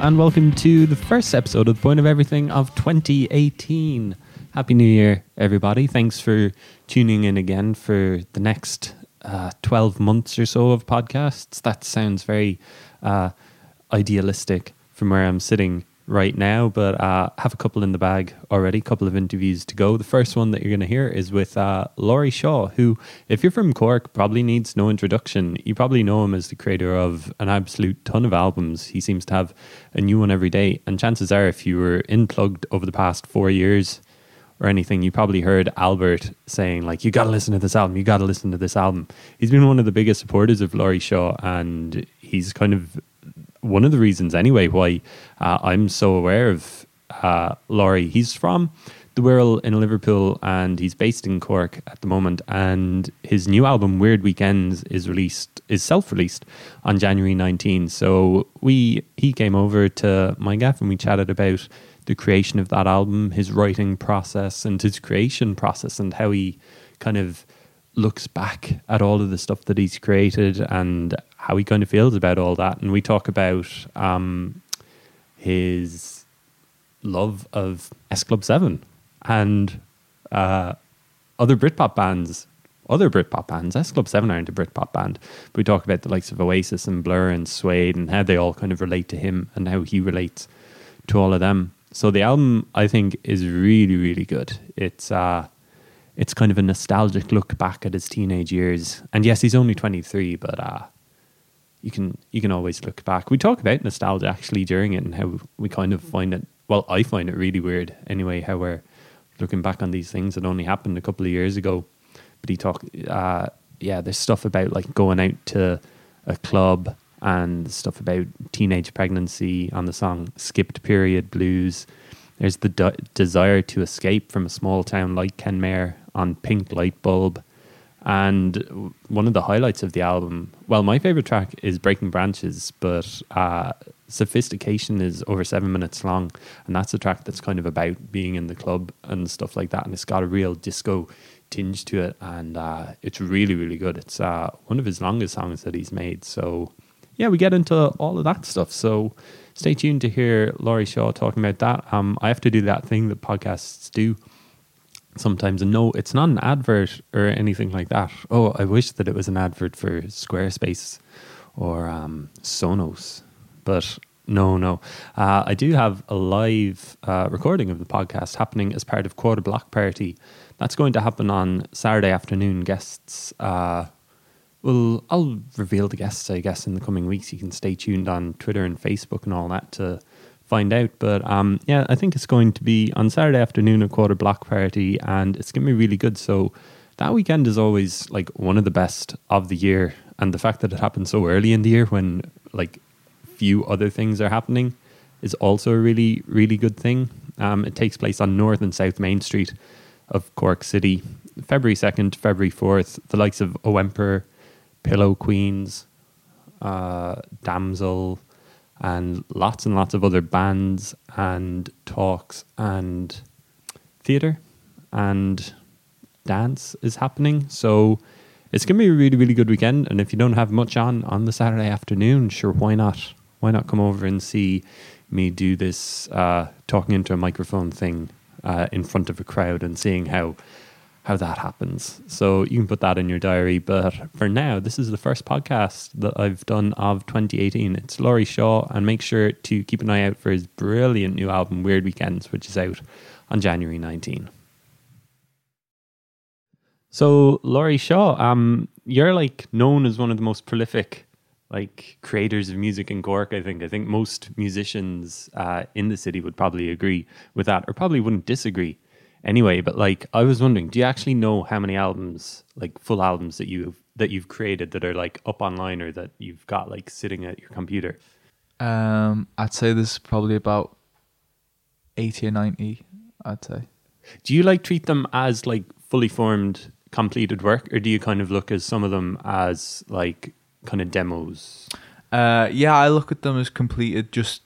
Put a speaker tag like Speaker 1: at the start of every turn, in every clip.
Speaker 1: And welcome to the first episode of The Point of Everything of 2018. Happy New Year, everybody. Thanks for tuning in again for the next uh, 12 months or so of podcasts. That sounds very uh, idealistic from where I'm sitting right now, but uh, have a couple in the bag already, a couple of interviews to go. The first one that you're going to hear is with uh, Laurie Shaw, who, if you're from Cork, probably needs no introduction. You probably know him as the creator of an absolute ton of albums. He seems to have a new one every day. And chances are, if you were in Plugd over the past four years or anything, you probably heard Albert saying, like, you got to listen to this album, you got to listen to this album. He's been one of the biggest supporters of Laurie Shaw, and he's kind of one of the reasons anyway why uh, I'm so aware of uh, Laurie. He's from the Wirral in Liverpool and he's based in Cork at the moment. And his new album, Weird Weekends, is released is self released on January 19. So we he came over to my gaff and we chatted about the creation of that album, his writing process, and his creation process, and how he kind of looks back at all of the stuff that he's created and how he kind of feels about all that. And we talk about um, his love of S Club 7 and uh, other Britpop bands. Other Britpop bands. S Club 7 aren't a Britpop band. But we talk about the likes of Oasis and Blur and Suede and how they all kind of relate to him and how he relates to all of them. So the album, I think, is really, really good. It's uh, it's kind of a nostalgic look back at his teenage years. And yes, he's only 23, but uh, you can you can always look back. We talk about nostalgia actually during it and how we kind of find it. Well, I find it really weird anyway. How we're looking back on these things that only happened a couple of years ago. But he talked, uh, yeah, there's stuff about like going out to a club and stuff about teenage pregnancy on the song "Skipped Period Blues." There's the de- desire to escape from a small town like Kenmare on Pink Light Bulb. And one of the highlights of the album, well, my favorite track is Breaking Branches, but uh, Sophistication is over seven minutes long. And that's a track that's kind of about being in the club and stuff like that. And it's got a real disco tinge to it. And uh, it's really, really good. It's uh, one of his longest songs that he's made. So, yeah, we get into all of that stuff. So, stay tuned to hear Laurie Shaw talking about that. Um, I have to do that thing that podcasts do sometimes. And no, it's not an advert or anything like that. Oh, I wish that it was an advert for Squarespace or um, Sonos, but no, no. Uh, I do have a live uh, recording of the podcast happening as part of Quarter Block Party. That's going to happen on Saturday afternoon. Guests, uh, well, I'll reveal the guests, I guess, in the coming weeks. You can stay tuned on Twitter and Facebook and all that to find out. But um, yeah, I think it's going to be on Saturday afternoon a quarter block party, and it's going to be really good. So that weekend is always like one of the best of the year, and the fact that it happens so early in the year when like few other things are happening is also a really really good thing. Um, it takes place on North and South Main Street of Cork City, February second, February fourth. The likes of Oemper, Pillow Queens, uh, Damsel and lots and lots of other bands and talks and theatre and dance is happening. So it's going to be a really, really good weekend. And if you don't have much on on the Saturday afternoon, sure, why not? Why not come over and see me do this uh, talking into a microphone thing uh, in front of a crowd and seeing how how that happens. So you can put that in your diary. But for now, this is the first podcast that I've done of 2018. It's Laurie Shaw, and make sure to keep an eye out for his brilliant new album, Weird Weekends, which is out on January 19. So Laurie Shaw, um, you're like known as one of the most prolific like creators of music in Cork. I think I think most musicians uh, in the city would probably agree with that, or probably wouldn't disagree anyway, but like I was wondering, do you actually know how many albums, like full albums that you've that you've created that are like up online or that you've got like sitting at your computer?
Speaker 2: Um, I'd say there's probably about eighty or ninety. I'd say.
Speaker 1: Do you like treat them as like fully formed completed work, or do you kind of look at some of them as like kind of demos?
Speaker 2: Uh, yeah, I look at them as completed just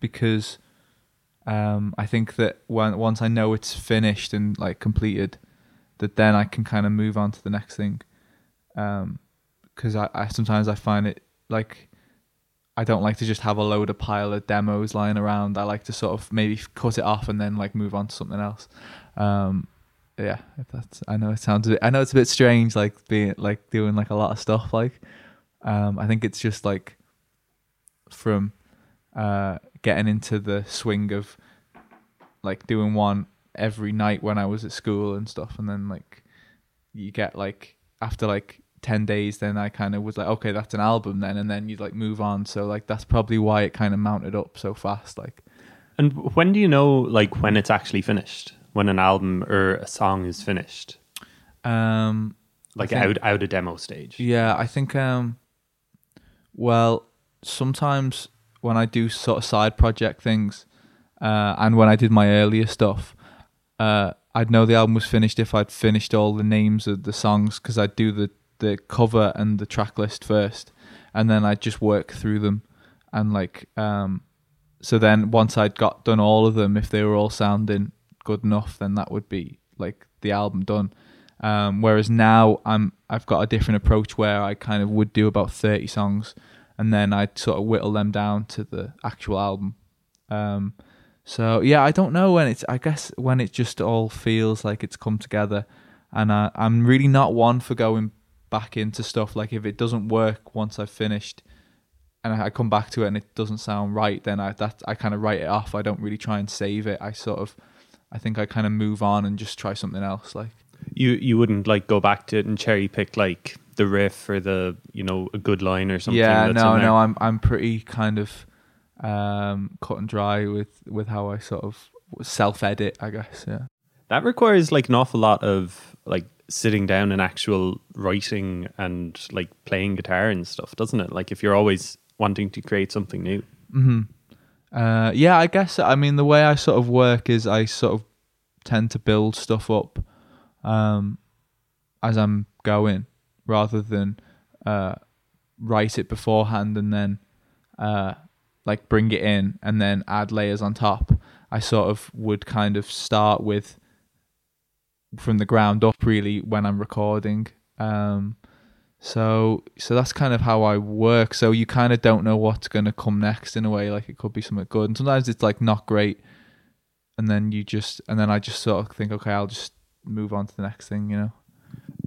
Speaker 2: because um, I think that when once I know it's finished and like completed, that then I can kind of move on to the next thing. Because um, I, I sometimes I find it like I don't like to just have a load of pile of demos lying around. I like to sort of maybe cut it off and then like move on to something else. Um, yeah, that's I know it sounds a bit, I know it's a bit strange like being like doing like a lot of stuff like um I think it's just like from uh getting into the swing of like doing one every night when I was at school and stuff and then like you get like after like 10 days then I kind of was like okay that's an album then and then you like move on so like that's probably why it kind of mounted up so fast like
Speaker 1: And when do you know like when it's actually finished? When an album or a song is finished?
Speaker 2: um
Speaker 1: Like
Speaker 2: think-
Speaker 1: out out a demo stage.
Speaker 2: Yeah, I think um well, sometimes when I do sort of side project things, uh and when I did my earlier stuff, uh I'd know the album was finished if I'd finished all the names of the songs because I'd do the the cover and the track list first and then I'd just work through them. And like um so then once I'd got done all of them if they were all sounding good enough then that would be like the album done. Um, whereas now I'm I've got a different approach where I kind of would do about thirty songs, and then I'd sort of whittle them down to the actual album. Um, so yeah, I don't know when it's. I guess when it just all feels like it's come together, and I, I'm really not one for going back into stuff. Like if it doesn't work once I've finished, and I come back to it and it doesn't sound right, then I that I kind of write it off. I don't really try and save it. I sort of, I think I kind of move on and just try something else. Like.
Speaker 1: You you wouldn't like go back to it and cherry pick like the riff or the you know a good line or something.
Speaker 2: yeah no no i'm i'm pretty kind of um cut and dry with with how i sort of self edit i guess yeah
Speaker 1: That requires like an awful lot of like sitting down and actual writing and like playing guitar and stuff, doesn't it? Like if you're always wanting to create something new.
Speaker 2: hmm uh yeah i guess i mean the way i sort of work is i sort of tend to build stuff up um as i'm going rather than uh write it beforehand and then uh like bring it in and then add layers on top i sort of would kind of start with from the ground up really when i'm recording. Um so so that's kind of how i work. So you kind of don't know what's going to come next in a way like it could be something good. And sometimes it's like not great and then you just and then i just sort of think okay i'll just move on to the next thing you know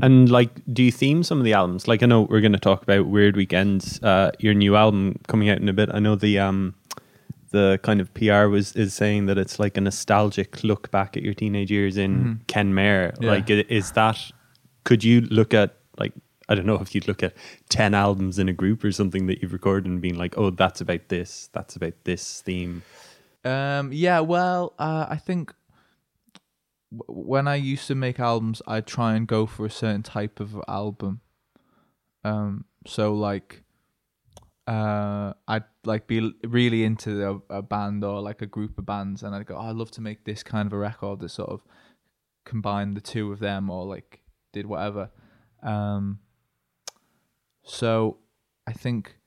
Speaker 1: And like, do you theme some of the albums? Like, I know we're going to talk about Weird Weekends, uh, your new album coming out in a bit. I know the um, the kind of PR was is saying that it's like a nostalgic look back at your teenage years in
Speaker 2: Mhm.
Speaker 1: Kenmare.
Speaker 2: Yeah.
Speaker 1: Like, is that? Could you look at like I don't know if you'd look at ten albums in a group or something that you've recorded and being like, oh, that's about this, that's about this theme.
Speaker 2: Um, yeah, well, uh, I think when I used to make albums, I'd try and go for a certain type of album. Um, so like, uh, I'd like be really into a, band or like a group of bands, and I'd go, oh, I'd love to make this kind of a record that sort of combined the two of them, or like did whatever. Um, so I think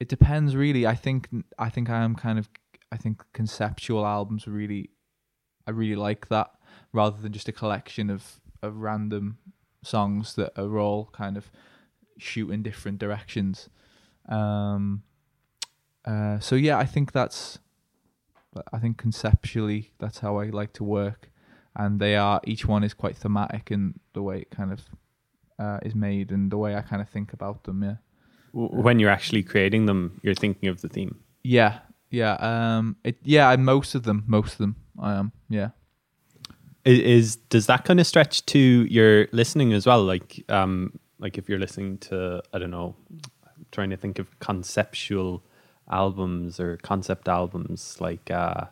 Speaker 2: it depends really. I think I think I am kind of I think conceptual albums really I really like that rather than just a collection of of random songs that are all kind of shoot in different directions. Um uh so yeah, I think that's I think conceptually that's how I like to work and they are each one is quite thematic in the way it kind of uh, is made and the way I kind of think about them, yeah.
Speaker 1: When you're actually creating them, you're thinking of the theme.
Speaker 2: Yeah, yeah, um, it, yeah, most of them, most of them, I am, yeah.
Speaker 1: Is does that kind of stretch to your listening as well? Like um like if you're listening to i don't know I'm trying to think of conceptual albums or concept albums like uh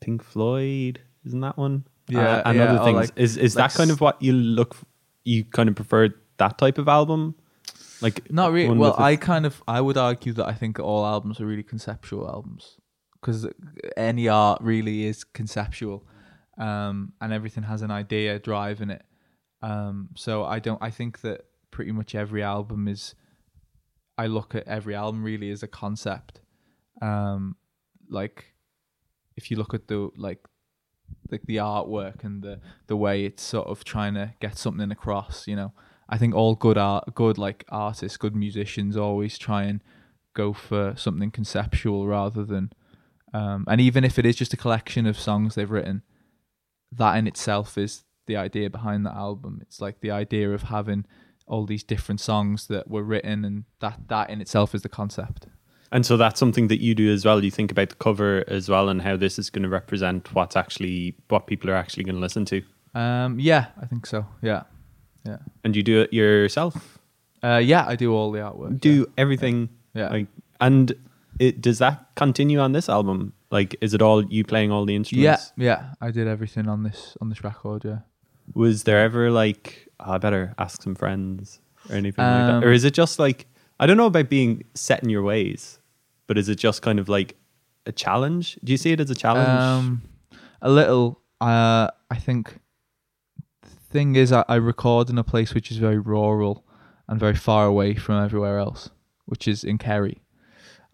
Speaker 1: pink floyd isn't that one?
Speaker 2: Yeah,
Speaker 1: uh, and
Speaker 2: yeah,
Speaker 1: other things.
Speaker 2: like-
Speaker 1: is is
Speaker 2: like
Speaker 1: that kind of what you look you kind of prefer that type of album? Like
Speaker 2: Not really. Well, i kind of, I would argue that I think all albums are really conceptual albums because any art really is conceptual, um, and everything has an idea driving it. Um, so I don't. I think that pretty much every album is. I look at every album really as a concept. Um, like, if you look at the like, like the artwork and the the way it's sort of trying to get something across, you know. I think all good art, good like artists, good musicians always try and go for something conceptual rather than um and even if it is just a collection of songs they've written that in itself is the idea behind the album it's like the idea of having all these different songs that were written and that that in itself is the concept
Speaker 1: And so that's something that you do as well. You think about the cover as well and how this is going to represent what's actually what people are actually going to listen to.
Speaker 2: um yeah i think so yeah yeah
Speaker 1: And you do it yourself.
Speaker 2: uh yeah i do all the artwork
Speaker 1: Do everything.
Speaker 2: Yeah.
Speaker 1: Like, and it does that continue on this album? Like, is it all you playing all the instruments?
Speaker 2: yeah yeah. i did everything on this on this record yeah
Speaker 1: Was there ever like oh, I better ask some friends or anything like
Speaker 2: Um,
Speaker 1: that, or is it just like I don't know about being set in your ways, but is it just kind of like a challenge? Do you see it as a challenge?
Speaker 2: Um, a little. Uh, I think. The thing is, I, I record in a place which is very rural and very far away from everywhere else, which is in Kerry,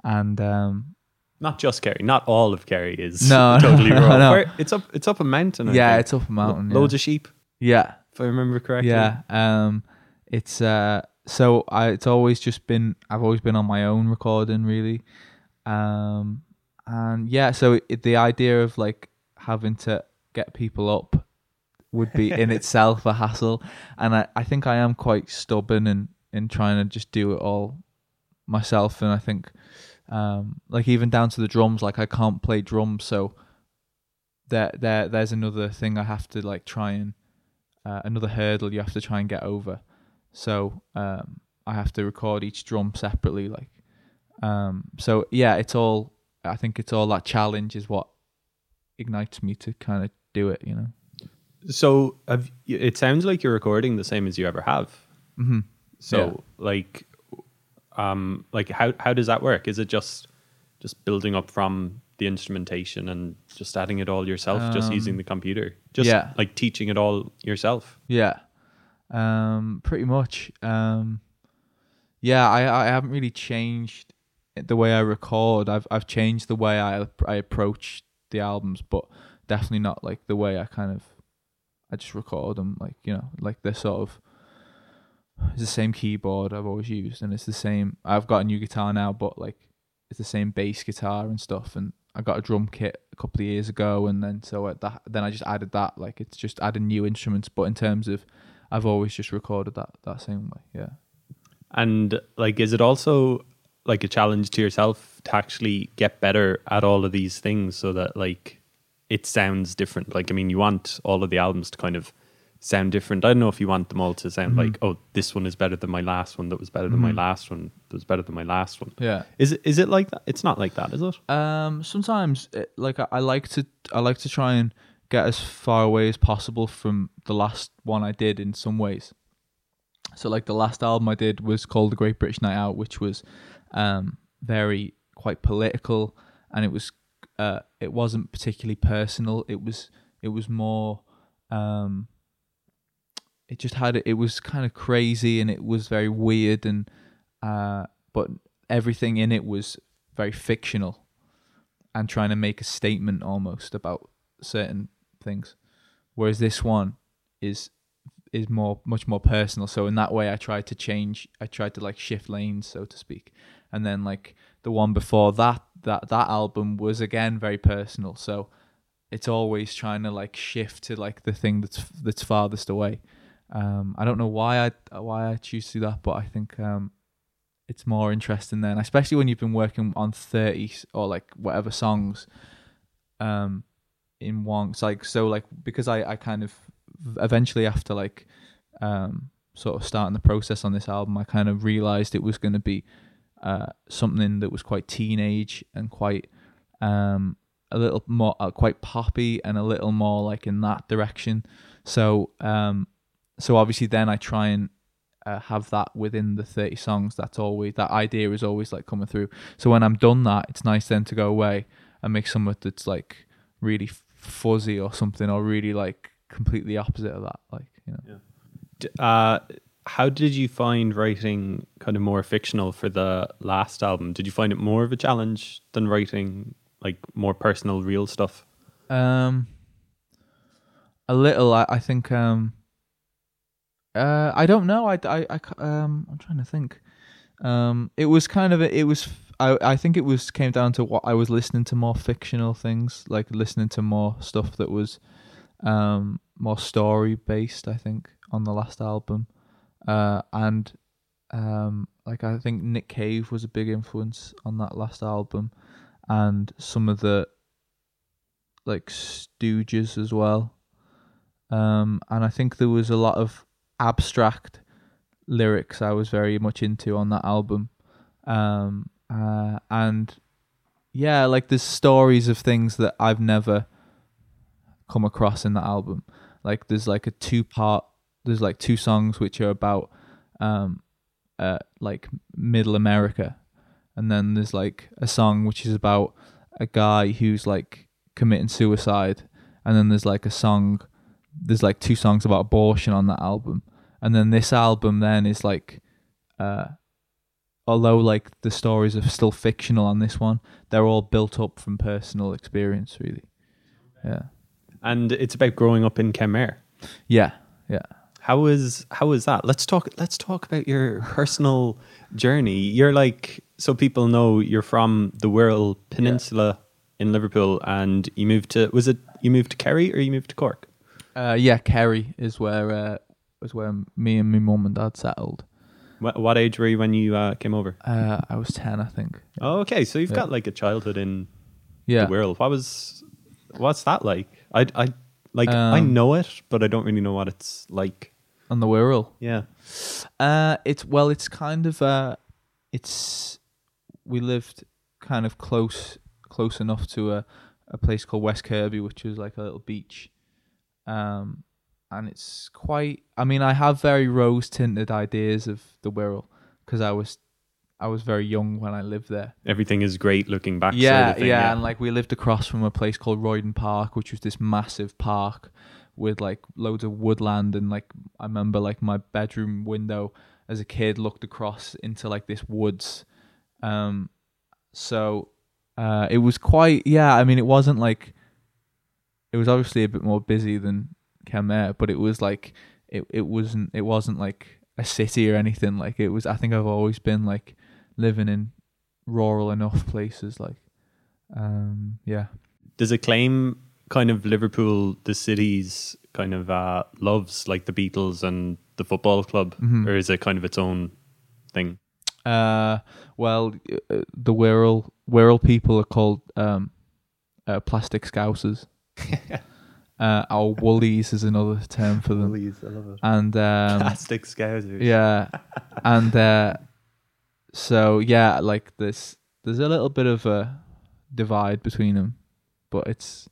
Speaker 2: and um,
Speaker 1: not just Kerry, not all of Kerry is
Speaker 2: No,
Speaker 1: totally
Speaker 2: no,
Speaker 1: rural.
Speaker 2: no.
Speaker 1: Where- It's up, it's up a mountain. I
Speaker 2: yeah,
Speaker 1: think.
Speaker 2: it's up a mountain.
Speaker 1: Lo- loads of sheep,
Speaker 2: yeah,
Speaker 1: if I remember correctly.
Speaker 2: yeah. Um, it's uh, so I it's always just been I've always been on my own recording really, um, and yeah. So it, the idea of like having to get people up would be in itself a hassle, and I I think I am quite stubborn in in trying to just do it all myself, and I think um like even down to the drums like I can't play drums so there there there's another thing I have to like try and uh, another hurdle you have to try and get over. So um, I have to record each drum separately. Like, um, so yeah, it's all. I think it's all that challenge is what ignites me to kind of do it. You know.
Speaker 1: So have, it sounds like you're recording the same as you ever have.
Speaker 2: Mm-hmm.
Speaker 1: So like, um, like how how does that work? Is it just just building up from the instrumentation and just adding it all yourself, just
Speaker 2: Um,
Speaker 1: using the computer, just
Speaker 2: yeah.
Speaker 1: like teaching it all yourself?
Speaker 2: Yeah. Um, pretty much. Um, yeah, I I haven't really changed the way I record. I've I've changed the way I I approach the albums, but definitely not like the way I kind of I just record them like you know like they're sort of it's the same keyboard I've always used and it's the same I've got a new guitar now but like it's the same bass guitar and stuff and I got a drum kit a couple of years ago and then so at that then I just added that like it's just adding new instruments but in terms of I've always just recorded that that same way yeah
Speaker 1: And like, is it also like a challenge to yourself to actually get better at all of these things so that like it sounds different? Like, I mean, you want all of the albums to kind of sound different. I don't know if you want them all to sound
Speaker 2: Mhm.
Speaker 1: like, oh, this one is better than my last one. That was better than my
Speaker 2: Mhm.
Speaker 1: last one. That was better than my last one.
Speaker 2: yeah
Speaker 1: Is it? Is it like that? It's not like that, is it?
Speaker 2: Um, sometimes it, like I, I like to I like to try and get as far away as possible from the last one I did in some ways. So like the last album I did was called The Great British Night Out, which was um very quite political and it was uh it wasn't particularly personal. It was it was more um it just had it was kind of crazy and it was very weird and uh but everything in it was very fictional and trying to make a statement almost about certain things. Whereas this one is is more much more personal. So in that way i tried to change i tried to like shift lanes so to speak. And then like the one before that that that album was again very personal. So it's always trying to like shift to like the thing that's that's farthest away um i don't know why i why i choose to do that but i think um it's more interesting then, especially when you've been working on thirty or like whatever songs um in one it's like so like because I I kind of eventually after like um sort of starting the process on this album I kind of realized it was going to be uh something that was quite teenage and quite um a little more uh, quite poppy and a little more like in that direction. So um so obviously then I try and uh, have that within the 30 songs that's always that idea is always like coming through so when i'm done that it's nice then to go away and make something that's like really fuzzy or something or really like completely opposite of that like you know
Speaker 1: D- Uh, how did you find writing kind of more fictional for the last album? Did you find it more of a challenge than writing like more personal, real stuff?
Speaker 2: Um, a little. I, I think. Um, uh, I don't know. I, I, I, um, I'm trying to think. Um, it was kind of. A, it was. I I think it was came down to what I was listening to more fictional things, like listening to more stuff that was um more story based. I think on the last album, uh, and um like I think Nick Cave was a big influence on that last album, and some of the like Stooges as well. Um, and I think there was a lot of abstract lyrics I was very much into on that album. Um, uh, and yeah, like there's stories of things that I've never come across in that album. Like there's like a two part, there's like two songs which are about um, uh, like middle America, and then there's like a song which is about a guy who's like committing suicide, and then there's like a song, there's like two songs about abortion on that album, and then this album then is like, uh, although like the stories are still fictional on this one, they're all built up from personal experience, really. Yeah,
Speaker 1: And it's about growing up in Kenmare.
Speaker 2: yeah, yeah.
Speaker 1: How is how is that? Let's talk. Let's talk about your personal journey. You're like so people know you're from the Wirral Peninsula in Liverpool, and you moved to was it you moved to Kerry or you moved to Cork?
Speaker 2: Uh, yeah, Kerry is where uh, was where me and my mum and dad settled.
Speaker 1: What, what age were you when you uh, came over?
Speaker 2: Uh, I was ten, I think.
Speaker 1: Oh, okay. So you've
Speaker 2: Yeah.
Speaker 1: got like a childhood in
Speaker 2: Yeah,
Speaker 1: the Wirral. What was what's that like? I I like I
Speaker 2: Um,
Speaker 1: know it, but I don't really know what it's like.
Speaker 2: on the Wirral.
Speaker 1: Yeah.
Speaker 2: Uh, it's well, it's kind of uh, it's we lived kind of close close enough to a a place called West Kirby, which was like a little beach. Um, and it's quite. I mean, I have very rose tinted ideas of the Wirral because I was I was very young when I lived there.
Speaker 1: Everything is great looking back.
Speaker 2: yeah,
Speaker 1: sort of thing,
Speaker 2: yeah, and like we lived across from a place called Royden Park, which was this massive park with like loads of woodland, and like I remember like my bedroom window as a kid looked across into like this woods. Um, so uh, it was quite yeah. I mean, it wasn't like it was obviously a bit more busy than Kenmare, but it was like it it wasn't it wasn't like a city or anything. Like it was. I think I've always been like living in rural enough places. Like, um, yeah.
Speaker 1: Does it claim kind of Liverpool, the city's kind of uh, loves like the Beatles and the football club,
Speaker 2: Mhm.
Speaker 1: or is it kind of its own thing?
Speaker 2: Uh, well, uh, the Wirral Wirral people are called um, uh, plastic scousers. uh, or woolies is another term for them.
Speaker 1: I love it.
Speaker 2: And um,
Speaker 1: Plastic scousers.
Speaker 2: yeah, and uh, so yeah, like this, there's a little bit of a divide between them, but it's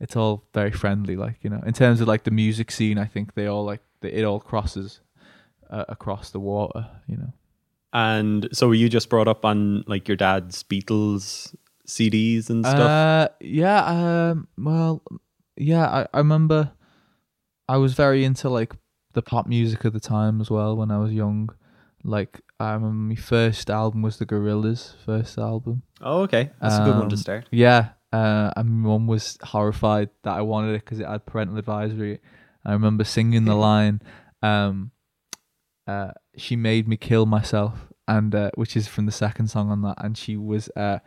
Speaker 2: it's all very friendly. Like you know, in terms of like the music scene, I think they all like it all crosses uh, across the water. You know.
Speaker 1: And so were you just brought up on like your dad's Beatles CDs and stuff?
Speaker 2: Uh, yeah. Um. Well, yeah. I, I remember I was very into like the pop music at the time as well when I was young. Like I remember my first album was the Gorillaz' first album.
Speaker 1: oh, okay. That's a good one to
Speaker 2: um,
Speaker 1: start.
Speaker 2: Yeah. Uh, and my mum was horrified that I wanted it because it had parental advisory. I remember singing the line, um, uh, "She made me kill myself," and uh, which is from the second song on that. And she was, uh,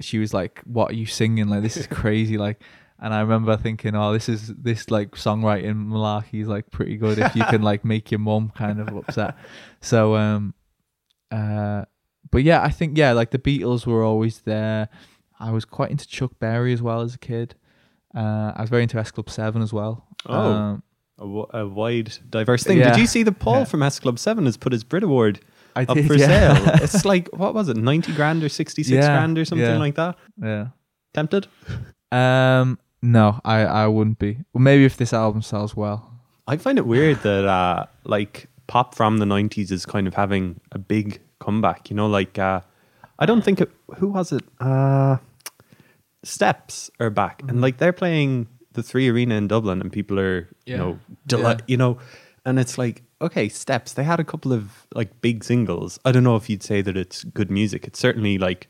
Speaker 2: she was like, "What are you singing? Like this is crazy!" Like, and I remember thinking, "Oh, this is this like songwriting malarkey is like pretty good if you can like make your mom kind of upset." So, um, uh, but yeah, I think yeah, like the Beatles were always there. I was quite into Chuck Berry as well as a kid. Uh, I was very into S Club Seven as well.
Speaker 1: Oh.
Speaker 2: Um,
Speaker 1: A, w- a wide, diverse thing.
Speaker 2: Yeah.
Speaker 1: Did you see that Paul
Speaker 2: Yeah.
Speaker 1: from S Club 7 has put his Brit Award
Speaker 2: I
Speaker 1: up
Speaker 2: did,
Speaker 1: for
Speaker 2: yeah.
Speaker 1: sale? It's like, what was it, 90 grand or 66
Speaker 2: Yeah,
Speaker 1: grand or something
Speaker 2: yeah.
Speaker 1: like that?
Speaker 2: yeah.
Speaker 1: Tempted?
Speaker 2: Um, no, I I wouldn't be. Well, maybe if this album sells well.
Speaker 1: I find it weird that uh, like pop from the nineties is kind of having a big comeback. You know, like uh, I don't think it, who was it? Uh, Steps are back,
Speaker 2: Mm-hmm.
Speaker 1: and like they're playing the Three Arena in Dublin, and people are you know deli-
Speaker 2: Yeah.
Speaker 1: you know, and it's like okay, Steps. They had a couple of like big singles. I don't know if you'd say that it's good music. It's certainly like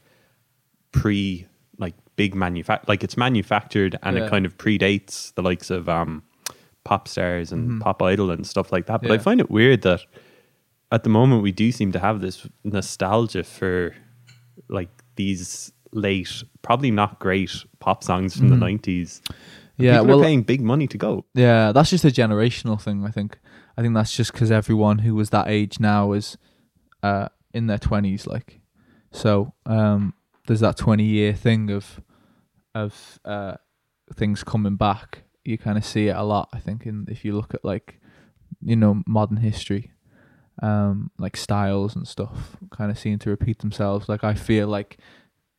Speaker 1: pre like big manufact like it's manufactured and
Speaker 2: Yeah.
Speaker 1: it kind of predates the likes of um pop stars and
Speaker 2: Mhm.
Speaker 1: pop idol and stuff like that but i find it weird that at the moment we do seem to have this nostalgia for like these late, probably not great pop songs from the
Speaker 2: Mhm.
Speaker 1: nineties.
Speaker 2: Yeah,
Speaker 1: People
Speaker 2: well,
Speaker 1: are paying big money to go.
Speaker 2: Yeah, that's just a generational thing. I think. I think that's just because everyone who was that age now is uh, in their twenties. Like, so um, there's that twenty year thing of of uh, things coming back. You kind of see it a lot. I think, in if you look at like you know modern history, um, like styles and stuff, kind of seem to repeat themselves. Like I feel like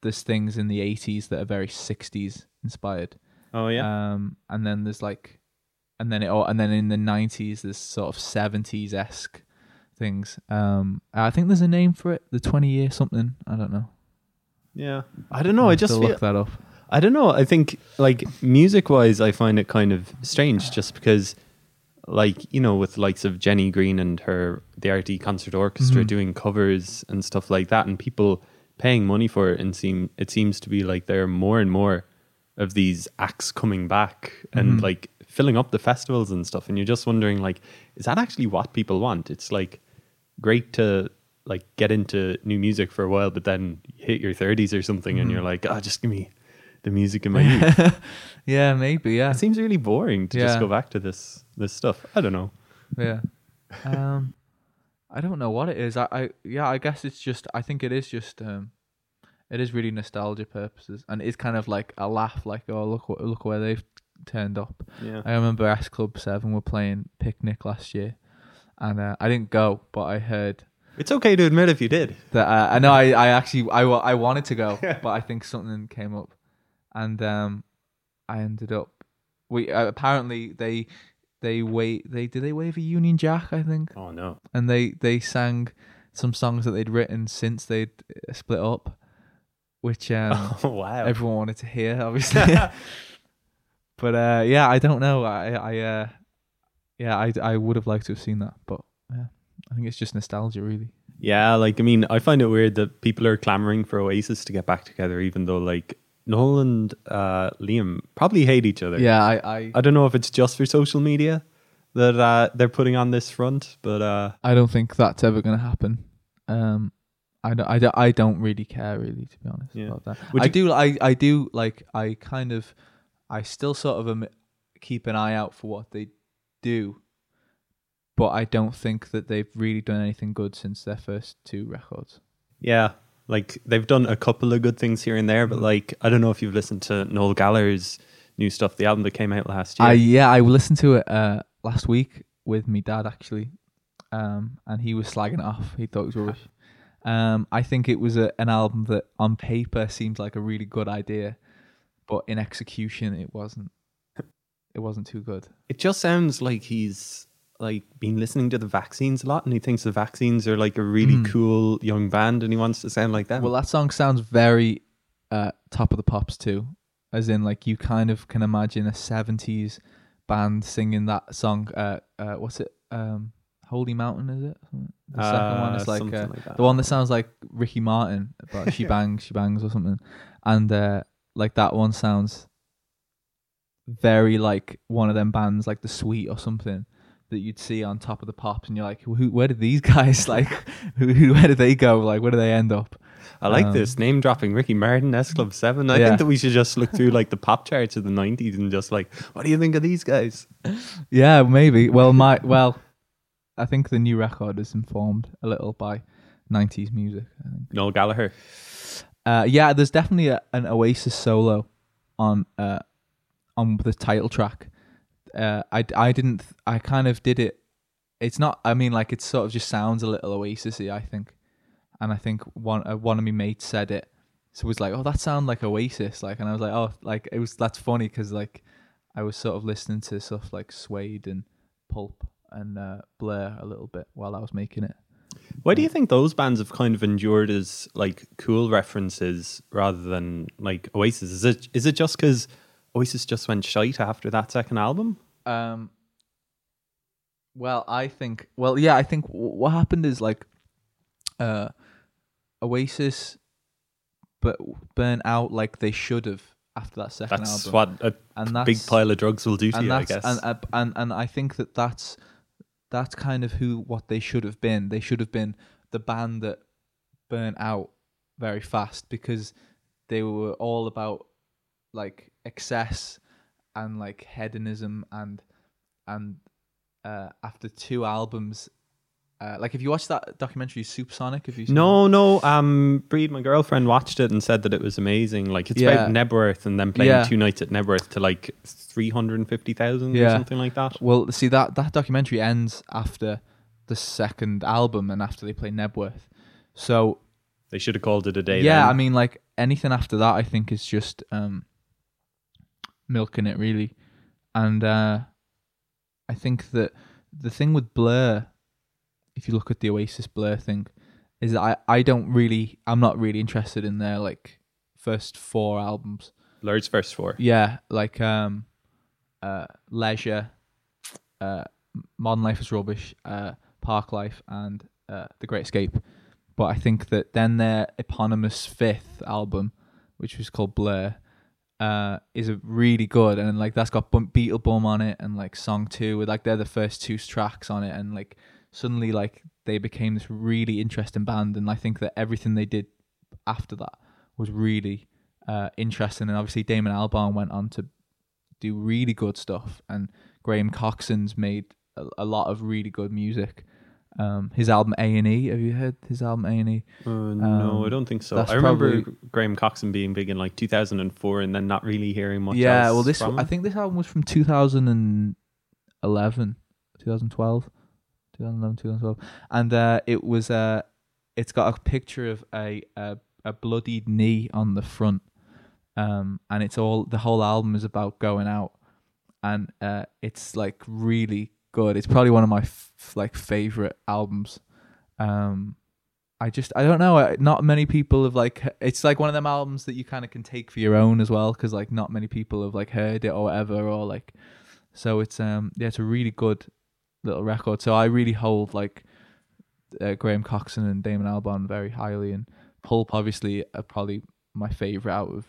Speaker 2: there's things in the '80s that are very '60s inspired.
Speaker 1: Oh yeah.
Speaker 2: Um, and then there's like, and then it all, and then in the nineties there's sort of seventies esque things. Um, I think there's a name for it, the twenty year something. I don't know.
Speaker 1: yeah. I don't know. I
Speaker 2: I'll
Speaker 1: just
Speaker 2: look that up.
Speaker 1: I don't know. I think like music wise, I find it kind of strange just because, like you know, with the likes of Jenny Greene and her the RTÉ Concert Orchestra
Speaker 2: Mhm.
Speaker 1: doing covers and stuff like that, and people paying money for it, and seem it seems to be like there are more and more of these acts coming back and
Speaker 2: Mhm.
Speaker 1: like filling up the festivals and stuff, and you're just wondering like, is that actually what people want? It's like great to like get into new music for a while, but then you hit your thirties or something, and
Speaker 2: Mhm.
Speaker 1: you're like, oh, just give me the music in my youth.
Speaker 2: yeah, maybe. Yeah,
Speaker 1: It seems really boring to
Speaker 2: Yeah.
Speaker 1: just go back to this this stuff. I don't know.
Speaker 2: yeah. Um, I don't know what it is. I, I, yeah, I guess it's just. I think it is just. Um, it is really nostalgia purposes, and it's kind of like a laugh, like oh look what look where they've turned up.
Speaker 1: Yeah.
Speaker 2: I remember S Club Seven were playing Picnic last year, and uh, I didn't go, but I heard
Speaker 1: It's okay to admit if you did.
Speaker 2: that. Uh, I know I, I actually I, I wanted to go, but I think something came up, and um, I ended up. We uh, apparently they they wait they did they wave a Union Jack I think,
Speaker 1: Oh no.
Speaker 2: and they they sang some songs that they'd written since they'd uh, split up, which um,
Speaker 1: Oh wow.
Speaker 2: everyone wanted to hear, obviously. but uh, yeah, I don't know. I, I, uh, yeah, I, I would have liked to have seen that, but yeah, I think it's just nostalgia, really.
Speaker 1: yeah, like I mean, I find it weird that people are clamoring for Oasis to get back together, even though like Noel and uh, Liam probably hate each other.
Speaker 2: Yeah, I, I,
Speaker 1: I don't know if it's just for social media that uh, they're putting on this front, but uh,
Speaker 2: I don't think that's ever going to happen. Um, I don't, I don't, I don't really care, really, to be honest
Speaker 1: Yeah.
Speaker 2: about that.
Speaker 1: Would
Speaker 2: I
Speaker 1: you-
Speaker 2: do, I, I do like, I kind of, I still sort of am, keep an eye out for what they do, but I don't think that they've really done anything good since their first two records.
Speaker 1: yeah, like they've done a couple of good things here and there, but like I don't know if you've listened to Noel Gallagher's new stuff, the album that came out last year.
Speaker 2: I yeah, I listened to it uh, last week with me dad actually, um, and he was slagging it off. He thought it was rubbish. Um, I think it was a, an album that on paper seemed like a really good idea, but in execution it wasn't. It wasn't too good.
Speaker 1: it just sounds like he's like been listening to the vaccines a lot and he thinks the vaccines are like a really
Speaker 2: Mm.
Speaker 1: cool young band and he wants to sound like them.
Speaker 2: Well, that song sounds very uh, top of the pops too, as in like you kind of can imagine a seventies band singing that song. Uh, uh, what's it? Um, Holy Mountain is it? The second one
Speaker 1: Uh,
Speaker 2: is like, uh,
Speaker 1: like
Speaker 2: the one that sounds like Ricky Martin, but she bangs, she bangs or something, and uh, like that one sounds very like one of them bands, like the Sweet or something. That you'd see on top of the pops, and you're like, Who, where did these guys like? Who, where did they go? Like, where do they end up?
Speaker 1: I like
Speaker 2: um,
Speaker 1: this name dropping Ricky Martin S Club 7. I
Speaker 2: Yeah.
Speaker 1: think that we should just look through like the pop charts of the 90s and just like, what do you think of these guys?
Speaker 2: Yeah, maybe. Well, my well, I think the new record is informed a little by '90s music. I think.
Speaker 1: Noel Gallagher.
Speaker 2: Uh, yeah, there's definitely a, an Oasis solo on uh, on the title track. Uh, I I didn't. I kind of did it. It's not. I mean, like it sort of just sounds a little Oasisy. I think, and I think one uh, one of my mates said it. So it was like, oh, that sound like Oasis. Like, and I was like, oh, like it was. That's funny because like I was sort of listening to stuff like Suede and Pulp and uh, Blur a little bit while I was making it.
Speaker 1: Why do you think those bands have kind of endured as like cool references rather than like Oasis? Is it is it just because Oasis just went shite after that second album?
Speaker 2: Um. Well, I think. Well, yeah, I think w- what happened is like, uh, Oasis, but burn out like they should have after that second
Speaker 1: That's
Speaker 2: album.
Speaker 1: what a
Speaker 2: and that's,
Speaker 1: big pile of drugs will do to you, I guess.
Speaker 2: and, uh, and and I think that that's that's kind of who what they should have been. They should have been the band that burnt out very fast because they were all about like excess and like hedonism and and uh, after two albums, uh, like if you watch that documentary Supersonic, if you
Speaker 1: No, no. Um, Breed, my girlfriend watched it and said that it was amazing. Like it's
Speaker 2: Yeah.
Speaker 1: about Knebworth and then playing
Speaker 2: Yeah.
Speaker 1: two nights at Knebworth to like three hundred and fifty thousand or something like that.
Speaker 2: Well, see that that documentary ends after the second album and after they play Knebworth. So
Speaker 1: They should have called it a day.
Speaker 2: yeah,
Speaker 1: then.
Speaker 2: I mean, like anything after that, I think is just um, milking it really, and uh, I think that the thing with Blur, if you look at the Oasis Blur thing, is that I I don't really I'm not really interested in their like first four albums.
Speaker 1: Blur's first four.
Speaker 2: Yeah, like um, uh, Leisure, uh, Modern Life is Rubbish, uh, Park Life, and uh, The Great Escape. But I think that then their eponymous fifth album, which was called Blur, uh, is a really good, and like that's got Bum- Beetlebum on it, and like Song Two, with like they're the first two tracks on it, and like suddenly like they became this really interesting band, and I think that everything they did after that was really uh, interesting, and obviously Damon Albarn went on to do really good stuff, and Graham Coxon's made a, a lot of really good music. Um, his album A and E, have you heard his album A and E?
Speaker 1: Uh, no,
Speaker 2: Um,
Speaker 1: I don't think so. I remember
Speaker 2: probably-
Speaker 1: Graham Coxon being big in like 2004 and then not really hearing much
Speaker 2: Yeah, well, this I think this album was from 2011, 2012, 2011, 2012, and uh, it was uh, it's got a picture of a, a a bloodied knee on the front, um, and it's all the whole album is about going out, and uh, it's like really good. It's probably one of my f- like favorite albums. Um, I just I don't know. Not many people have like. It's like one of them albums that you kind of can take for your own as well, because like not many people have like heard it or whatever, or like. So it's um yeah, it's a really good little record. So I really hold like uh, Graham Coxon and Damon Albarn very highly, and Pulp obviously are probably my favorite out of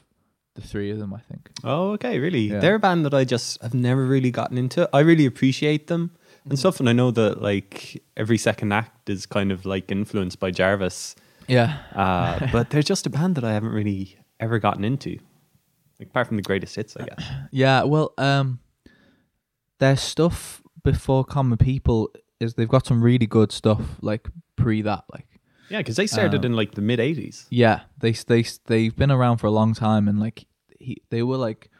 Speaker 2: the three of them. I think.
Speaker 1: Oh, okay, really?
Speaker 2: Yeah.
Speaker 1: They're a band that I just have never really gotten into. I really appreciate them
Speaker 2: Mm-hmm.
Speaker 1: and stuff, and I know that like every second act is kind of like influenced by Jarvis,
Speaker 2: Yeah.
Speaker 1: uh, but they're just a band that I haven't really ever gotten into, like, apart from the greatest hits, I guess.
Speaker 2: Yeah, well, um, their stuff before Common People is they've got some really good stuff like pre that, like
Speaker 1: Yeah, because they started
Speaker 2: Um,
Speaker 1: in like the mid '80s.
Speaker 2: yeah, they they they've been around for a long time and like he they were like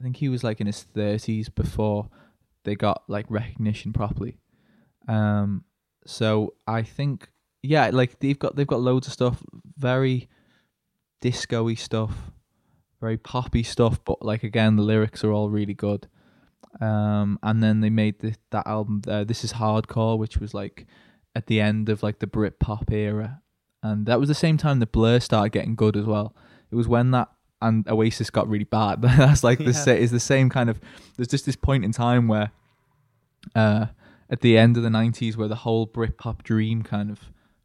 Speaker 2: I think he was like in his thirties before they got like recognition properly. Um, so I think yeah, like they've got they've got loads of stuff, very disco-y stuff, very poppy stuff, but like again the lyrics are all really good. Um, and then they made the, that album. Uh, this is hardcore, which was like at the end of like the Brit pop era, and that was the same time the Blur started getting good as well. It was when that and Oasis got really bad. That's like the
Speaker 1: Yeah.
Speaker 2: sa- is the same kind of. There's just this point in time where, uh, at the end of the '90s, where the whole Brit pop dream kind of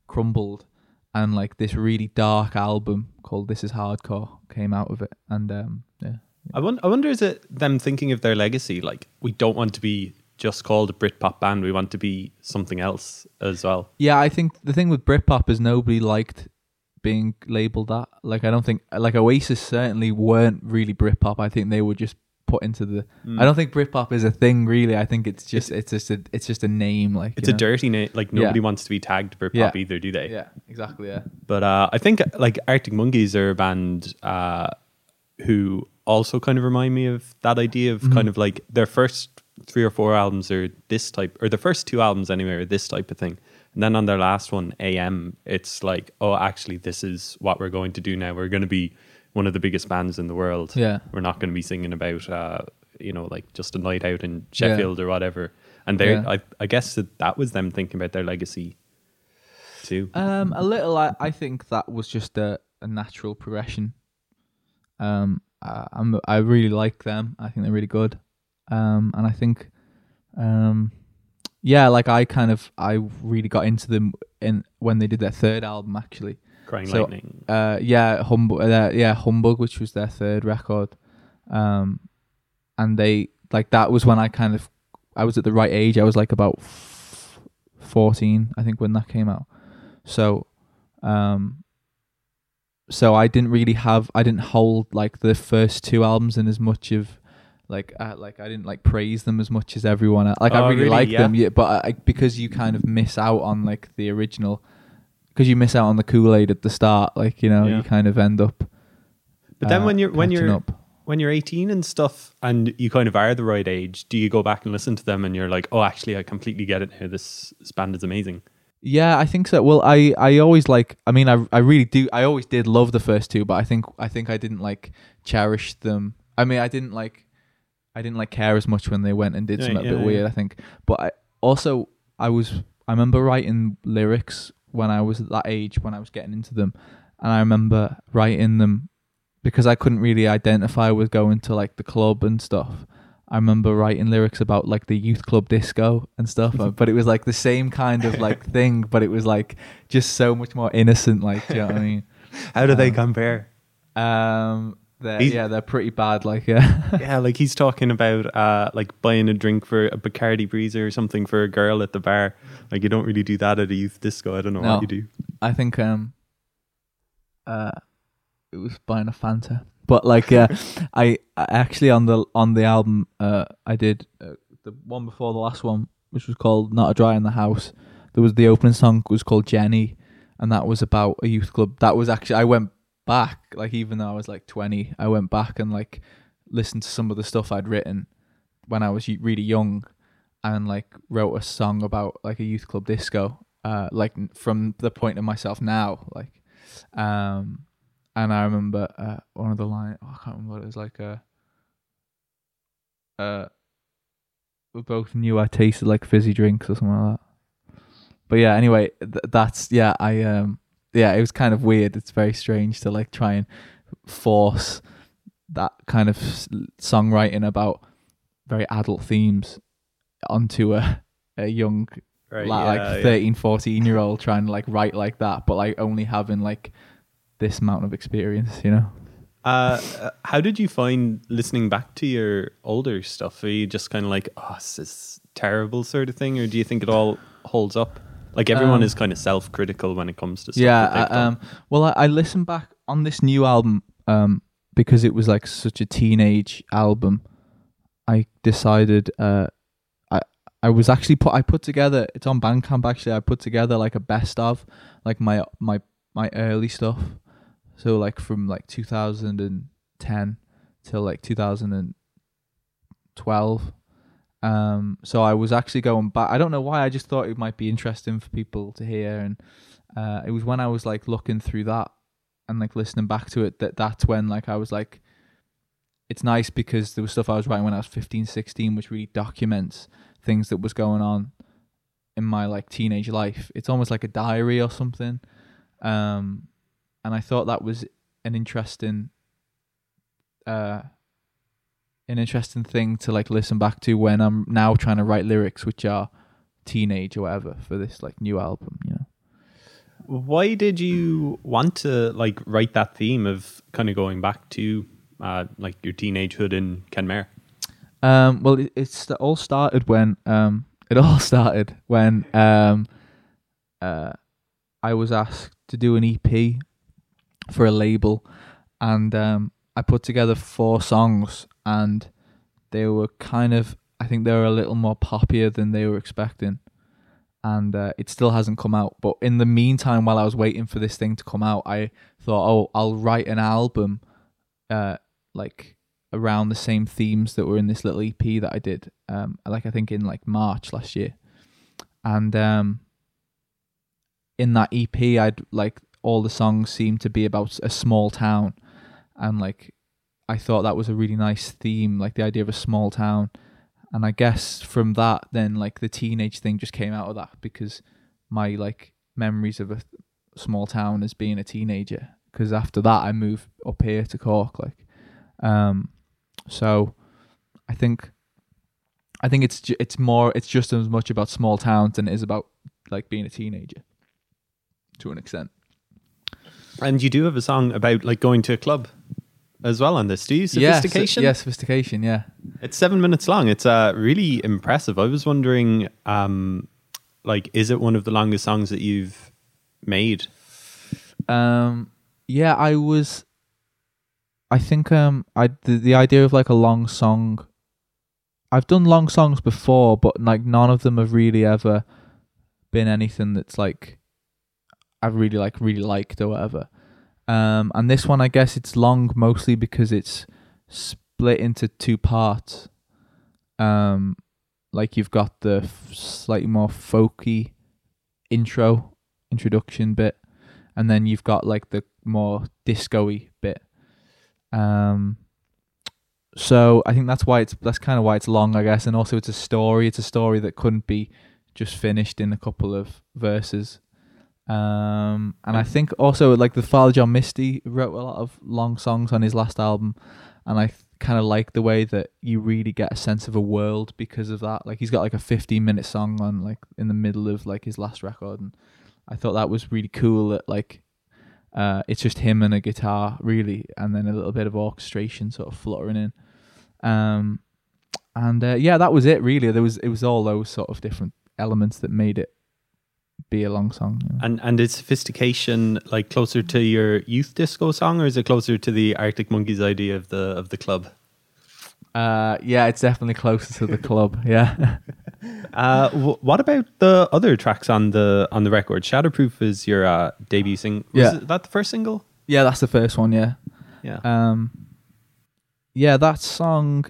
Speaker 2: crumbled, and like this really dark album called "This Is Hardcore" came out of it, and um, yeah,
Speaker 1: I wonder, I wonder is it them thinking of their legacy? Like, we don't want to be just called a Britpop band. We want to be something else as well.
Speaker 2: Yeah, I think the thing with Britpop is nobody liked being labeled that. Like, I don't think like Oasis certainly weren't really Britpop. I think they were just put into the.
Speaker 1: Mm.
Speaker 2: I don't think Britpop is a thing really. I think it's just it's just a it's just a name. Like
Speaker 1: It's a
Speaker 2: know?
Speaker 1: dirty name. Like
Speaker 2: Yeah.
Speaker 1: nobody wants to be tagged Britpop
Speaker 2: Yeah.
Speaker 1: either, do they?
Speaker 2: Yeah, exactly. Yeah.
Speaker 1: But uh, I think like Arctic Monkeys are a band uh, who also kind of remind me of that idea of
Speaker 2: Mhm.
Speaker 1: kind of like their first three or four albums are this type, or the first two albums anyway are this type of thing. And then on their last one, AM, it's like, oh, actually, this is what we're going to do now. We're going to be one of the biggest bands in the world.
Speaker 2: Yeah.
Speaker 1: We're not going to be singing about, uh, you know, like just a night out in
Speaker 2: Yeah.
Speaker 1: Sheffield or whatever. And they,
Speaker 2: Yeah.
Speaker 1: I, I guess that that was them thinking about their legacy too.
Speaker 2: Um, a little. I, I think that was just a, a natural progression. Um, I, I'm I really like them. I think they're really good. Um, and I think, um, yeah, like I kind of I really got into them in when they did their third album actually.
Speaker 1: Crying
Speaker 2: so-
Speaker 1: Lightning.
Speaker 2: Uh, yeah, humbug. Uh, yeah, humbug, which was their third record. Um, and they like that was when I kind of I was at the right age. I was like about f- fourteen, I think, when that came out. So, um, so I didn't really have I didn't hold like the first two albums in as much of like uh, like I didn't like praise them as much as everyone else. like I
Speaker 1: Oh,
Speaker 2: really,
Speaker 1: really?
Speaker 2: like
Speaker 1: Yeah.
Speaker 2: them yeah but I, because you kind of miss out on like the original because you miss out on the Kool-Aid at the start like you know
Speaker 1: Yeah.
Speaker 2: you kind of end up
Speaker 1: But then
Speaker 2: uh,
Speaker 1: when you're when you're
Speaker 2: up.
Speaker 1: when you're 18 and stuff, and you kind of are the right age, do you go back and listen to them and you're like, oh, actually, I completely get it now. This, this band is amazing.
Speaker 2: Yeah, I think so. Well, I, I always like. I mean, I I really do. I always did love the first two, but I think I think I didn't like cherish them. I mean, I didn't like. I didn't like care as much when they went and did
Speaker 1: Yeah,
Speaker 2: something a bit
Speaker 1: yeah.
Speaker 2: weird. I think, but I also I was I remember writing lyrics when I was at that age when I was getting into them, and I remember writing them because I couldn't really identify with going to like the club and stuff. I remember writing lyrics about like the youth club disco and stuff, uh, but it was like the same kind of like thing, but it was like just so much more innocent. Like, do you know what I mean?
Speaker 1: How do they
Speaker 2: Um,
Speaker 1: compare?
Speaker 2: Um, they're, yeah, they're pretty bad. Like, yeah,
Speaker 1: yeah, like he's talking about uh, like buying a drink for a Bacardi Breezer or something for a girl at the bar. Like you don't really do that at a youth disco. I don't know
Speaker 2: No.
Speaker 1: what you do.
Speaker 2: I think um, uh, it was buying a Fanta, but like, uh, I, I actually on the on the album, uh, I did uh, the one before the last one, which was called "Not a Dry in the House." There was the opening song was called Jenny, and that was about a youth club. That was actually I went back, like even though I was like twenty, I went back and like listened to some of the stuff I'd written when I was really young, and like wrote a song about like a youth club disco, uh, like from the point of myself now, like, um, and I remember uh, one of the line, oh, I can't remember what it was like, uh, uh, we both knew I tasted like fizzy drinks or something like that. But yeah, anyway, th- that's yeah, I um, yeah, it was kind of weird. It's very strange to like try and force that kind of s- songwriting about very adult themes onto a a young
Speaker 1: Right?
Speaker 2: like,
Speaker 1: yeah,
Speaker 2: like
Speaker 1: yeah.
Speaker 2: 13 14 year old trying to like write like that but like only having like this amount of experience you know
Speaker 1: Uh, uh, how did you find listening back to your older stuff? Are you just kind of like, oh, this is terrible sort of thing, or do you think it all holds up? Like everyone
Speaker 2: Um,
Speaker 1: is kind of self-critical when it comes to stuff.
Speaker 2: yeah I, um well I, I listened back on this new album um because it was like such a teenage album i decided uh i i was actually put i put together it's on bandcamp actually i put together like a best of like my my my early stuff so like from like 2010 till like 2012 um so i was actually going back i don't know why i just thought it might be interesting for people to hear. And uh it was when i was like looking through that and like listening back to it that that's when like i was like it's nice because there was stuff i was writing when i was 15 16 which really documents things that was going on in my like teenage life. It's almost like a diary or something. Um and i thought that was an interesting uh an interesting thing to like listen back to when i'm now trying to write lyrics which are teenage or whatever for this like new album you know
Speaker 1: Why did you want to like write that theme of kind of going back to uh, like your teenagehood in Kenmare?
Speaker 2: Um, well, it, it's it all started when um, it all started when um, uh, I was asked to do an EP for a label, and um, I put together four songs, and they were kind of I think they were a little more poppier than they were expecting, and uh, it still hasn't come out. But in the meantime, while I was waiting for this thing to come out, I thought, oh, I'll write an album, uh, like around the same themes that were in this little EP that I did, um, like I think in like March last year, and um, in that EP, I'd like all the songs seem to be about a small town, and like I thought that was a really nice theme, like the idea of a small town, and I guess from that, then like the teenage thing just came out of that because my like memories of a small town as being a teenager. Because after that, I moved up here to Cork, like, um, so I think I think it's ju- it's more it's just as much about small towns than it is about like being a teenager to an extent.
Speaker 1: And you do have a song about like going to a club as well on this. Do you? Sophistication.
Speaker 2: Yeah, sophistication. Yeah.
Speaker 1: It's seven minutes long. It's uh, really impressive. I was wondering, um, like, is it one of the longest songs that you've made?
Speaker 2: Um, Yeah, I was. I think um I the, the idea of like a long song. I've done long songs before, but like none of them have really ever been anything that's like I've really like really liked or whatever. Um, and this one, I guess it's long mostly because it's split into two parts. Um, like you've got the f- slightly more folky intro introduction bit, and then you've got like the more disco-y bit. Um, so I think that's why it's that's kind of why it's long, I guess, and also it's a story. It's a story that couldn't be just finished in a couple of verses. Um, and I think also like the Father John Misty wrote a lot of long songs on his last album, and I kind of like the way that you really get a sense of a world because of that. Like he's got like a 15 minute song on like in the middle of like his last record, and I thought that was really cool. That like uh, it's just him and a guitar really, and then a little bit of orchestration sort of fluttering in. Um, and uh, yeah, that was it really. There was it was all those sort of different elements that made it be a long song. you know.
Speaker 1: And and is sophistication like closer to your youth disco song, or is it closer to the Arctic Monkeys idea of the of the club?
Speaker 2: Uh, yeah, it's definitely closer to the club. Yeah.
Speaker 1: Uh, wh- what about the other tracks on the on the record? Shatterproof is your uh, debut single.
Speaker 2: Yeah.
Speaker 1: is that the first single?
Speaker 2: yeah, that's the first one. Yeah.
Speaker 1: Yeah.
Speaker 2: Um, yeah, that song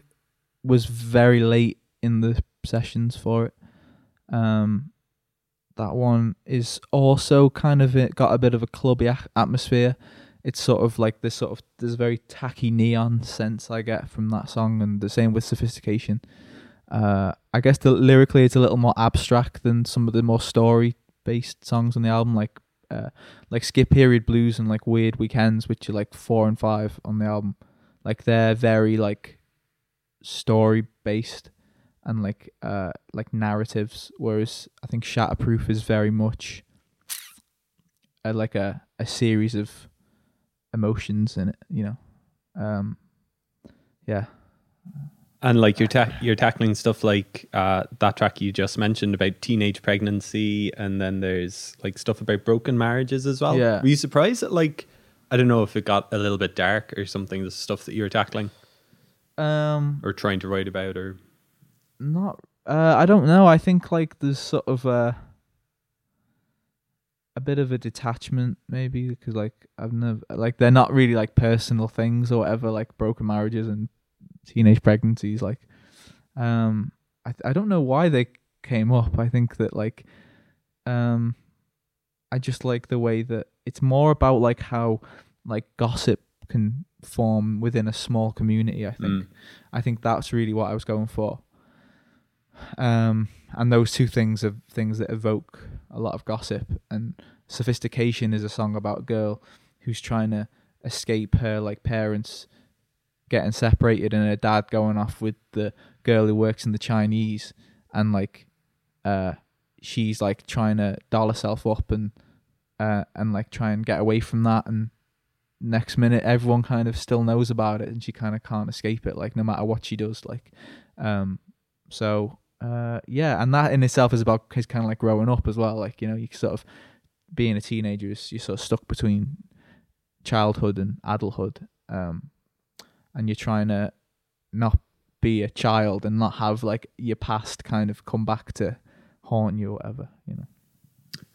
Speaker 2: was very late in the sessions for it. Um, that one is also kind of it got a bit of a clubby atmosphere. It's sort of like this sort of this very tacky neon sense I get from that song, and the same with sophistication. Uh, I guess the lyrically it's a little more abstract than some of the more story based songs on the album, like uh, like Skip Period Blues and like Weird Weekends, which are like four and five on the album. Like they're very like story based and like uh like narratives, whereas I think Shatterproof is very much uh, like a a series of emotions in it. You know, um, yeah.
Speaker 1: And like you're ta- you're tackling stuff like uh, that track you just mentioned about teenage pregnancy, and then there's like stuff about broken marriages as well.
Speaker 2: Yeah.
Speaker 1: Were you surprised that like I don't know if it got a little bit dark or something? The stuff that you were tackling
Speaker 2: Um,
Speaker 1: or trying to write about, or
Speaker 2: not uh i don't know i think like there's sort of a a bit of a detachment maybe because like i've never like they're not really like personal things or whatever like broken marriages and teenage pregnancies like um i i don't know why they came up i think that like um i just like the way that it's more about like how like gossip can form within a small community i think
Speaker 1: Mm.
Speaker 2: I think that's really what I was going for. Um, and those two things are things that evoke a lot of gossip. And sophistication is a song about a girl who's trying to escape her like parents getting separated and her dad going off with the girl who works in the Chinese and like uh she's like trying to doll herself up and uh and like try and get away from that and next minute everyone kind of still knows about it and she kind of can't escape it like no matter what she does like um so uh yeah and that in itself is about his kind of like growing up as well like you know you sort of being a teenager is you're sort of stuck between childhood and adulthood um and you're trying to not be a child and not have like your past kind of come back to haunt you or whatever you know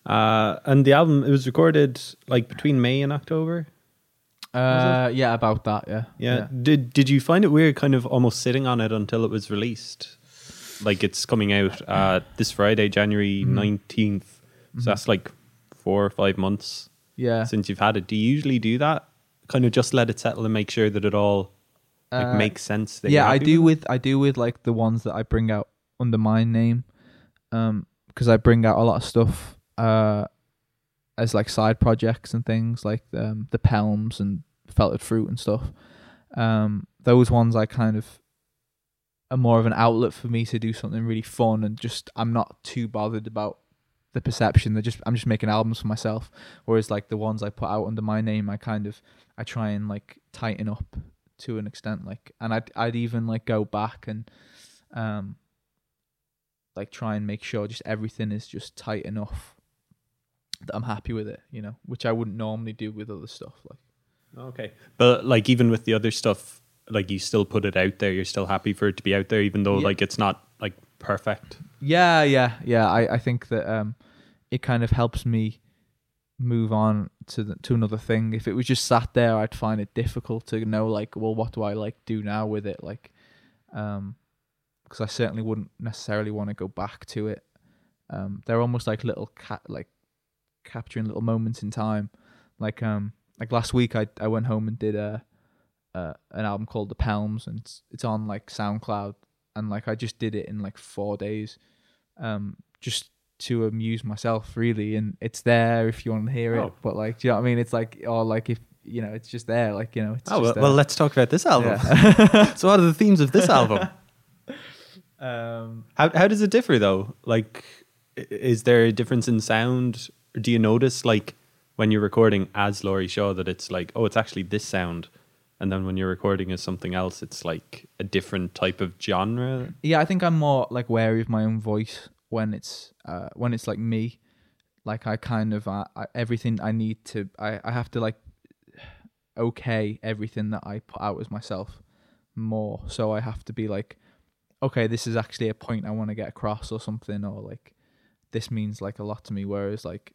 Speaker 1: uh, and the album it was recorded like between May and October.
Speaker 2: uh yeah about that yeah
Speaker 1: Yeah. Did Did you find it weird, kind of almost sitting on it until it was released? Like it's coming out uh, this Friday, January
Speaker 2: Mhm.
Speaker 1: 19th So that's like four or five months
Speaker 2: yeah
Speaker 1: since you've had it. Do you usually do that? Kind of just let it settle and make sure that it all like
Speaker 2: Uh,
Speaker 1: makes sense. that
Speaker 2: yeah i do
Speaker 1: with
Speaker 2: with i do with like the ones that i bring out under my name um because i bring out a lot of stuff uh as like side projects and things like um the pelms and felted fruit and stuff um those ones i kind of more of an outlet for me to do something really fun and just i'm not too bothered about the perception. They're just i'm just making albums for myself. Whereas like the ones i put out under my name i kind of i try and like tighten up to an extent like and I'd I'd even like go back and um like try and make sure just everything is just tight enough that I'm happy with it, you know, which I wouldn't normally do with other stuff like.
Speaker 1: Okay. But like even with the other stuff, like you still put it out there, you're still happy for it to be out there, even though
Speaker 2: Yeah.
Speaker 1: like it's not like perfect.
Speaker 2: Yeah, yeah, yeah. I, I think that um, it kind of helps me move on to the, to another thing. If it was just sat there, I'd find it difficult to know like, well, what do I like do now with it? Like, um, because I certainly wouldn't necessarily want to go back to it. Um, they're almost like little cat, like capturing little moments in time. Like um, like last week, I I went home and did a, uh, an album called The Pelms, and it's, it's on like SoundCloud, and like I just did it in like four days, um, just to amuse myself really, and it's there if you want to hear it.
Speaker 1: Oh.
Speaker 2: But like, do you know what I mean? It's like, or like if you know, it's just there. Like you know, it's
Speaker 1: Oh well,
Speaker 2: just
Speaker 1: well, let's talk about this album.
Speaker 2: Yeah.
Speaker 1: so what are the themes of this album?
Speaker 2: um,
Speaker 1: How how does it differ though? Like, is there a difference in sound? Do you notice like when you're recording as Laurie Shaw that it's like, oh, it's actually this sound, and then when you're recording as something else, it's like a different type of genre.
Speaker 2: yeah, I think I'm more like wary of my own voice when it's uh, when it's like me. Like I kind of uh, I, everything I need to I, I have to like okay everything that I put out as myself more. So I have to be like, okay, this is actually a point I want to get across or something, or like this means like a lot to me. Whereas like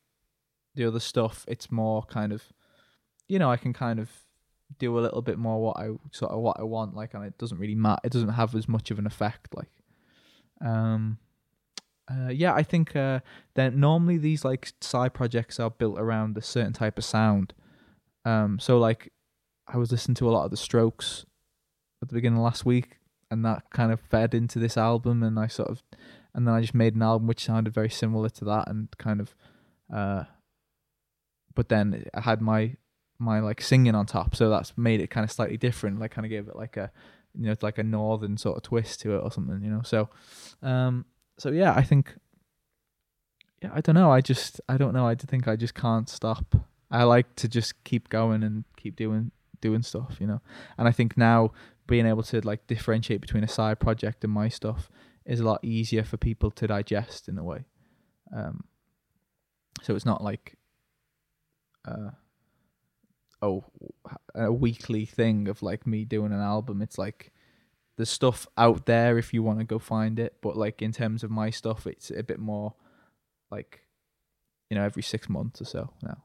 Speaker 2: the other stuff, it's more kind of, you know, I can kind of do a little bit more what I sort of what I want, like, and it doesn't really matter. It doesn't have as much of an effect, like. Um, uh, yeah, I think uh, that normally these like side projects are built around a certain type of sound. Um, so like, I was listening to a lot of the Strokes at the beginning of last week, and that kind of fed into this album, and I sort of, and then I just made an album which sounded very similar to that, and kind of, uh, but then I had my my like singing on top, so that's made it kind of slightly different. Like kind of gave it like a, you know, like a northern sort of twist to it or something, you know. So, um, so yeah, I think, yeah, I don't know. I just, I don't know. I think I just can't stop. I like to just keep going and keep doing doing stuff, you know. And I think now being able to like differentiate between a side project and my stuff is a lot easier for people to digest in a way. Um, so it's not like, uh, oh, a weekly thing of like me doing an album. It's like there's stuff out there if you want to go find it, but like in terms of my stuff, it's a bit more like you know every six months or so now.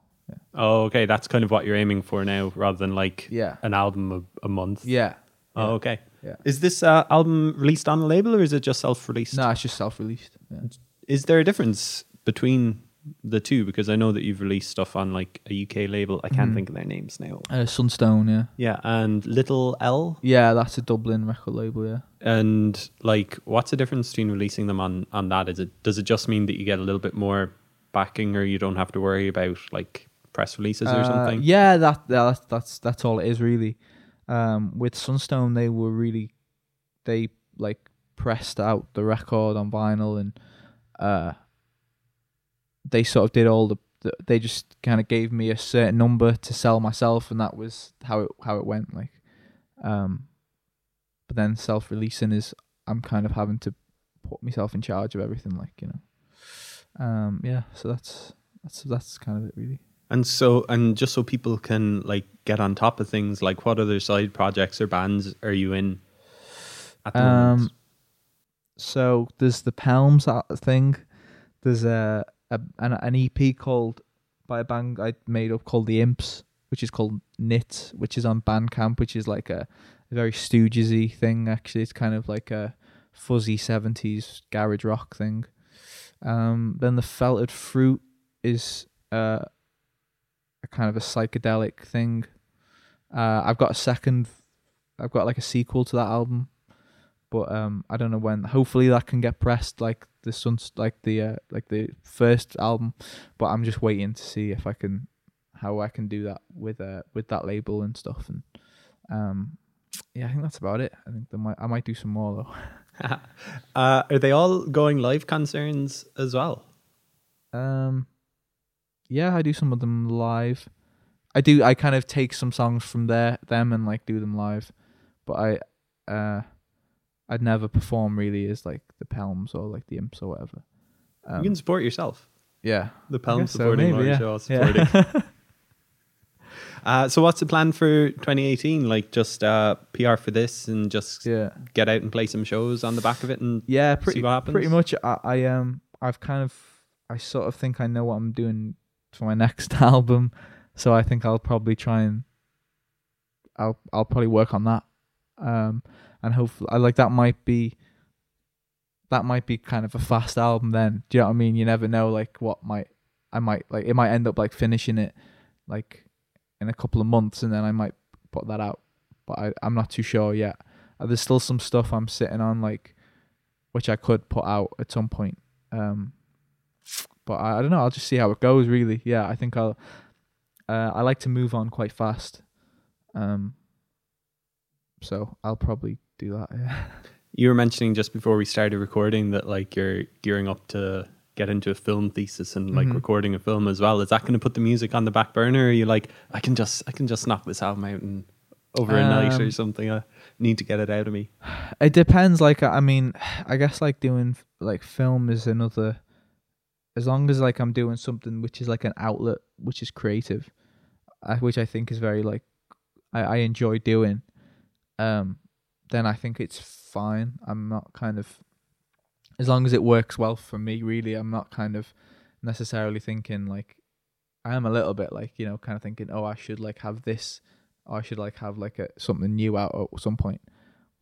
Speaker 1: Oh, okay, that's kind of what you're aiming for now, rather than like
Speaker 2: Yeah,
Speaker 1: an album a, a month.
Speaker 2: yeah.
Speaker 1: Oh, okay.
Speaker 2: Yeah.
Speaker 1: Is this uh, album released on a label or is it just self-released?
Speaker 2: No, it's just self-released. Yeah.
Speaker 1: Is there a difference between the two? Because I know that you've released stuff on like a UK label. I can't
Speaker 2: Mhm.
Speaker 1: think of their names now.
Speaker 2: Uh, Sunstone, yeah,
Speaker 1: Yeah, and Little L.
Speaker 2: yeah. That's a Dublin record label, yeah.
Speaker 1: And like, what's the difference between releasing them on on that? Is it does it just mean that you get a little bit more backing, or you don't have to worry about like press releases or
Speaker 2: Uh,
Speaker 1: something?
Speaker 2: Yeah, that, yeah, that's that's that's all it is really. Um, with Sunstone, they were really they like pressed out the record on vinyl and uh, they sort of did all the. the they just kind of gave me a certain number to sell myself, and that was how it how it went. Like, um, but then self releasing is I'm kind of having to put myself in charge of everything. Like you know, um, yeah. So that's that's that's kind of it really.
Speaker 1: And so, and just so people can like get on top of things, like what other side projects or bands are you in at the
Speaker 2: Um,
Speaker 1: moment?
Speaker 2: so there's the Pelms uh, thing. There's a, a an, an EP called by a band I made up called the Imps, which is called Knit, which is on Bandcamp, which is like a, a very Stoogesy thing. Actually, it's kind of like a fuzzy seventies garage rock thing. Um, then the Felted Fruit is uh, a kind of a psychedelic thing. Uh, I've got a second. I've got like a sequel to that album but um I don't know when. Hopefully that can get pressed like the Suns like the uh, like the first album, but I'm just waiting to see if I can how I can do that with uh with that label and stuff and um yeah I think that's about it. I think there might I might do some more though.
Speaker 1: uh, are they all going live concerns as well?
Speaker 2: Um yeah, I do some of them live. I do I kind of take some songs from there them and like do them live, but I uh I'd never perform really as like the Pelms or like the Imps or whatever. Um,
Speaker 1: you can support yourself.
Speaker 2: yeah,
Speaker 1: The Palm
Speaker 2: guess so,
Speaker 1: supporting
Speaker 2: maybe, yeah.
Speaker 1: Shaw
Speaker 2: Yeah.
Speaker 1: supporting. uh, so, what's the plan for 2018? Like, just uh, PR for this and just
Speaker 2: Yeah.
Speaker 1: get out and play some shows on the back of it and
Speaker 2: Yeah, pretty
Speaker 1: what happens?
Speaker 2: pretty much. I, I um I've kind of I sort of think I know what I'm doing for my next album, so I think I'll probably try and I'll I'll probably work on that, um and hopefully I like that might be that might be kind of a fast album then. Do you know what I mean? You never know like what might I might like it might end up like finishing it like in a couple of months and then I might put that out, but I I'm not too sure yet. Uh, there's still some stuff I'm sitting on like which I could put out at some point. Um, but I, I don't know. I'll just see how it goes. Really, yeah. I think I'll. Uh, I like to move on quite fast. Um, so I'll probably do that. Yeah.
Speaker 1: You were mentioning just before we started recording that like you're gearing up to get into a film thesis and like
Speaker 2: Mhm.
Speaker 1: recording a film as well. Is that going to put the music on the back burner? Or are you like, I can just I can just knock this album out and over a night or
Speaker 2: Um,
Speaker 1: something? I need to get it out of me.
Speaker 2: It depends. Like I mean, I guess like doing like film is another. As long as like I'm doing something which is like an outlet, which is creative, uh, which I think is very like I, I enjoy doing. Um, then I think it's fine. I'm not kind of as long as it works well for me. Really, I'm not kind of necessarily thinking like I am a little bit like you know kind of thinking oh I should like have this, or I should like have like a something new out at some point.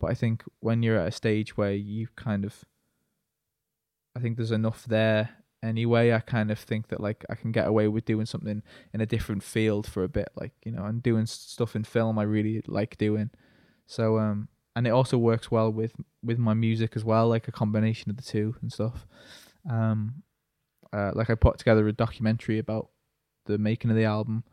Speaker 2: But I think when you're at a stage where you kind of, I think there's enough there anyway. I kind of think that like I can get away with doing something in a different field for a bit, like you know, and doing stuff in film. I really like doing. So um, and it also works well with with my music as well, like a combination of the two and stuff. Um, uh, like I put together a documentary about the making of the album.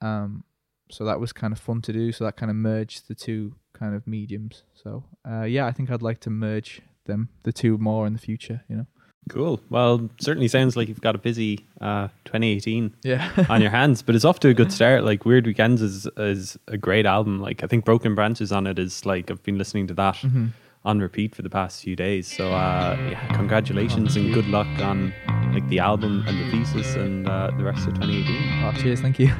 Speaker 2: Um, so that was kind of fun to do. So that kind of merged the two kind of mediums. So uh, yeah, I think I'd like to merge them, the two more in the future. You know.
Speaker 1: Cool. Well, certainly sounds like you've got a busy uh, 2018
Speaker 2: Yeah.
Speaker 1: on your hands, but it's off to a good start. Like Weird Weekends is is a great album. Like I think Broken Branches on it is like I've been listening to that
Speaker 2: Mhm.
Speaker 1: on repeat for the past few days. So uh, yeah, congratulations and good luck on like the album and the thesis and uh, the rest of 2018.
Speaker 2: Oh, cheers. Thank you.